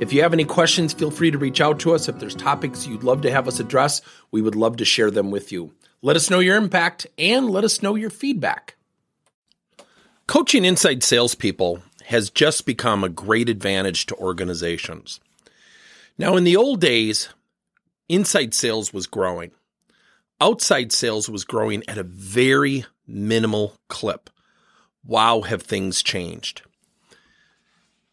If you have any questions, feel free to reach out to us. If there's topics you'd love to have us address, we would love to share them with you. Let us know your impact and let us know your feedback. Coaching inside salespeople has just become a great advantage to organizations. Now, in the old days, inside sales was growing, outside sales was growing at a very minimal clip. Wow, have things changed.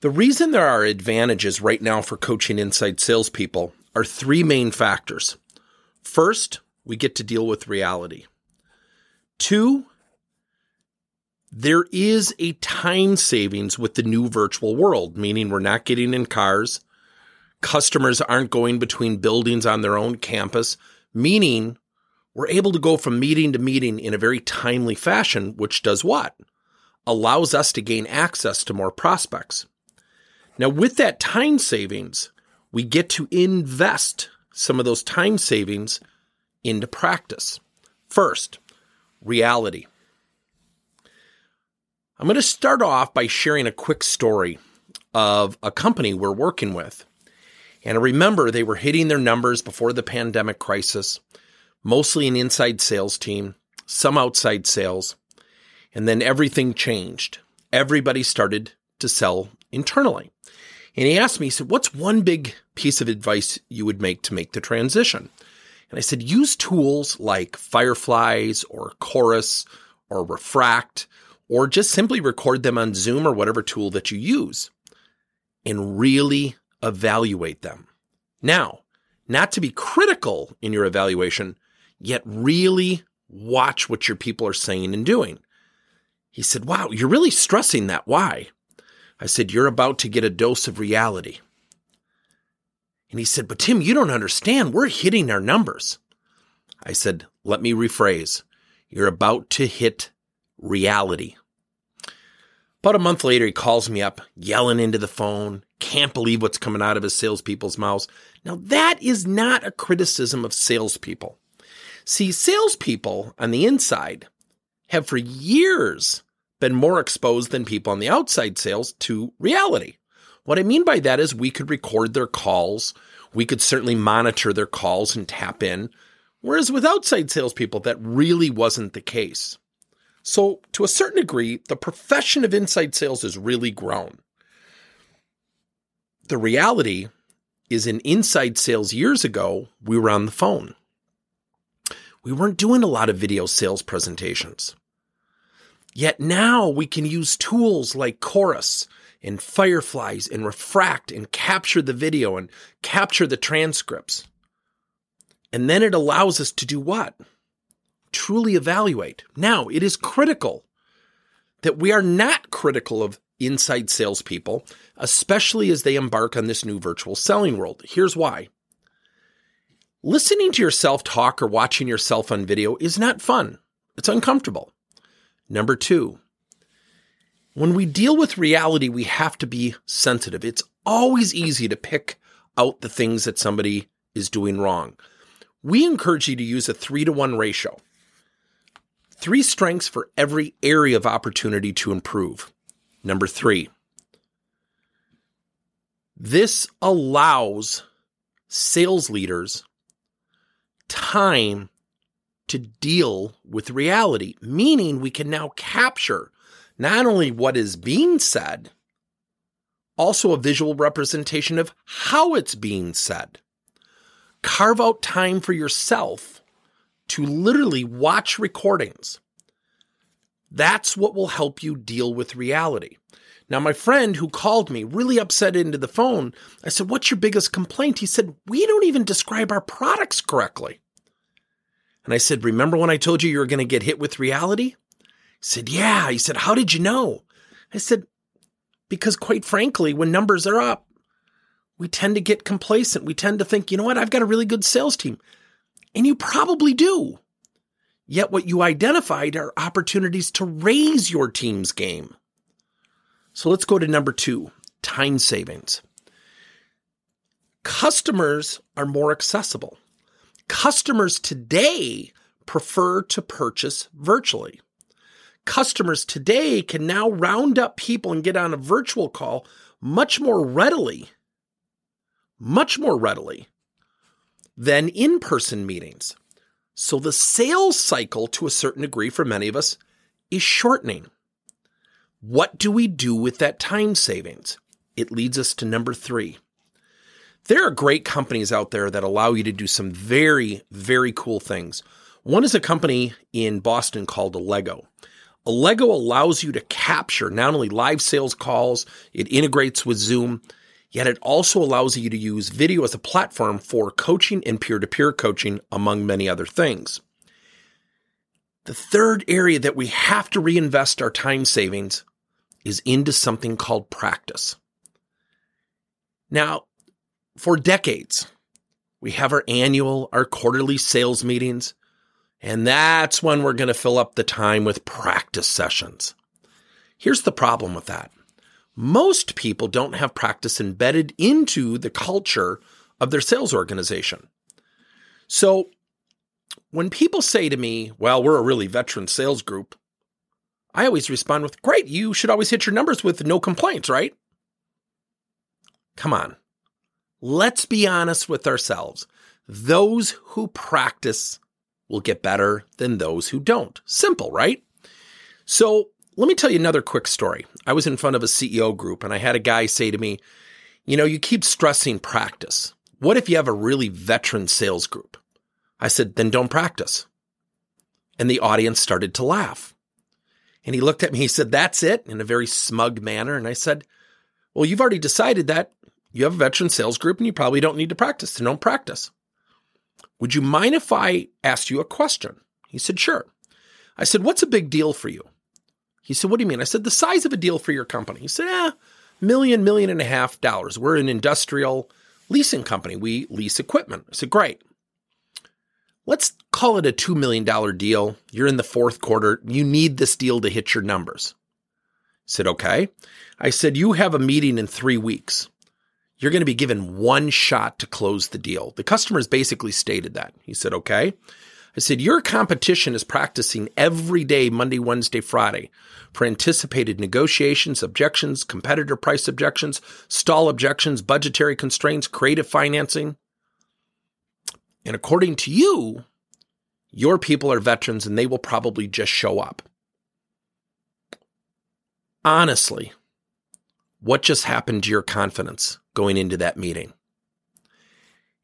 The reason there are advantages right now for coaching inside salespeople are three main factors. First, we get to deal with reality. Two, there is a time savings with the new virtual world, meaning we're not getting in cars. Customers aren't going between buildings on their own campus, meaning we're able to go from meeting to meeting in a very timely fashion, which does what? Allows us to gain access to more prospects. Now, with that time savings, we get to invest some of those time savings into practice. First, reality. I'm going to start off by sharing a quick story of a company we're working with. And I remember they were hitting their numbers before the pandemic crisis, mostly an inside sales team, some outside sales. And then everything changed. Everybody started to sell internally. And he asked me, he said, What's one big piece of advice you would make to make the transition? And I said, Use tools like Fireflies or Chorus or Refract, or just simply record them on Zoom or whatever tool that you use and really evaluate them. Now, not to be critical in your evaluation, yet really watch what your people are saying and doing. He said, Wow, you're really stressing that. Why? I said, You're about to get a dose of reality. And he said, But Tim, you don't understand. We're hitting our numbers. I said, Let me rephrase. You're about to hit reality. About a month later, he calls me up, yelling into the phone, can't believe what's coming out of his salespeople's mouths. Now, that is not a criticism of salespeople. See, salespeople on the inside have for years been more exposed than people on the outside sales to reality. What I mean by that is we could record their calls. We could certainly monitor their calls and tap in. Whereas with outside salespeople, that really wasn't the case. So, to a certain degree, the profession of inside sales has really grown. The reality is, in inside sales years ago, we were on the phone. We weren't doing a lot of video sales presentations. Yet now we can use tools like Chorus and Fireflies and Refract and capture the video and capture the transcripts. And then it allows us to do what? Truly evaluate. Now, it is critical that we are not critical of inside salespeople, especially as they embark on this new virtual selling world. Here's why. Listening to yourself talk or watching yourself on video is not fun. It's uncomfortable. Number two, when we deal with reality, we have to be sensitive. It's always easy to pick out the things that somebody is doing wrong. We encourage you to use a three to one ratio. Three strengths for every area of opportunity to improve. Number three, this allows sales leaders time to deal with reality, meaning we can now capture not only what is being said, also a visual representation of how it's being said. Carve out time for yourself to literally watch recordings. That's what will help you deal with reality. Now, my friend who called me really upset into the phone, I said, What's your biggest complaint? He said, We don't even describe our products correctly. And I said, Remember when I told you you were going to get hit with reality? He said, Yeah. He said, How did you know? I said, Because quite frankly, when numbers are up, we tend to get complacent. We tend to think, you know what, I've got a really good sales team. And you probably do. Yet what you identified are opportunities to raise your team's game. So let's go to number two time savings. Customers are more accessible. Customers today prefer to purchase virtually. Customers today can now round up people and get on a virtual call much more readily, much more readily than in person meetings. So the sales cycle, to a certain degree, for many of us, is shortening. What do we do with that time savings? It leads us to number three. There are great companies out there that allow you to do some very, very cool things. One is a company in Boston called Allego. Allego allows you to capture not only live sales calls, it integrates with Zoom, yet it also allows you to use video as a platform for coaching and peer to peer coaching, among many other things. The third area that we have to reinvest our time savings is into something called practice. Now, for decades, we have our annual, our quarterly sales meetings. And that's when we're going to fill up the time with practice sessions. Here's the problem with that most people don't have practice embedded into the culture of their sales organization. So when people say to me, well, we're a really veteran sales group, I always respond with, great, you should always hit your numbers with no complaints, right? Come on. Let's be honest with ourselves. Those who practice will get better than those who don't. Simple, right? So let me tell you another quick story. I was in front of a CEO group and I had a guy say to me, You know, you keep stressing practice. What if you have a really veteran sales group? I said, Then don't practice. And the audience started to laugh. And he looked at me, he said, That's it, in a very smug manner. And I said, Well, you've already decided that you have a veteran sales group and you probably don't need to practice, don't practice. Would you mind if I asked you a question? He said, Sure. I said, What's a big deal for you? He said, What do you mean? I said, The size of a deal for your company. He said, Ah, million, million and a half dollars. We're an industrial leasing company. We lease equipment. I said, Great. Let's call it a $2 million deal. You're in the fourth quarter. You need this deal to hit your numbers. I said, Okay. I said, You have a meeting in three weeks you're going to be given one shot to close the deal. The customers basically stated that. He said, okay. I said, your competition is practicing every day, Monday, Wednesday, Friday for anticipated negotiations, objections, competitor price objections, stall objections, budgetary constraints, creative financing. And according to you, your people are veterans and they will probably just show up. Honestly, what just happened to your confidence going into that meeting?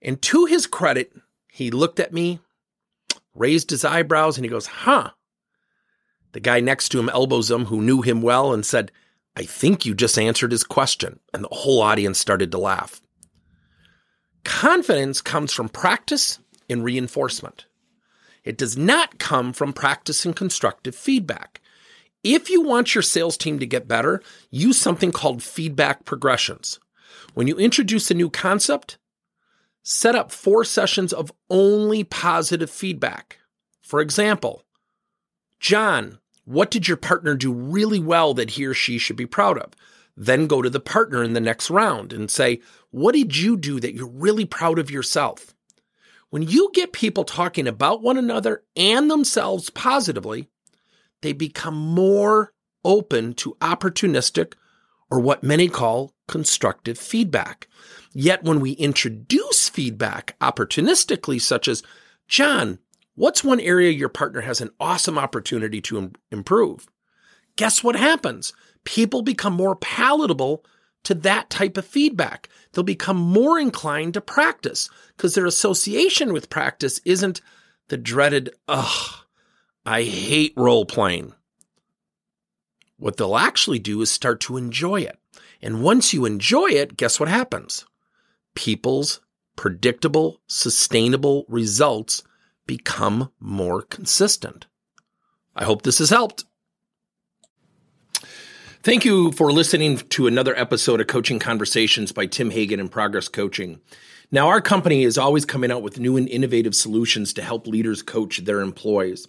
And to his credit, he looked at me, raised his eyebrows, and he goes, Huh. The guy next to him elbows him, who knew him well, and said, I think you just answered his question. And the whole audience started to laugh. Confidence comes from practice and reinforcement. It does not come from practice and constructive feedback. If you want your sales team to get better, use something called feedback progressions. When you introduce a new concept, set up four sessions of only positive feedback. For example, John, what did your partner do really well that he or she should be proud of? Then go to the partner in the next round and say, What did you do that you're really proud of yourself? When you get people talking about one another and themselves positively, they become more open to opportunistic or what many call constructive feedback. Yet when we introduce feedback opportunistically, such as, John, what's one area your partner has an awesome opportunity to Im- improve? Guess what happens? People become more palatable to that type of feedback. They'll become more inclined to practice because their association with practice isn't the dreaded, ugh, I hate role playing. What they'll actually do is start to enjoy it. And once you enjoy it, guess what happens? People's predictable, sustainable results become more consistent. I hope this has helped. Thank you for listening to another episode of Coaching Conversations by Tim Hagen and Progress Coaching. Now, our company is always coming out with new and innovative solutions to help leaders coach their employees.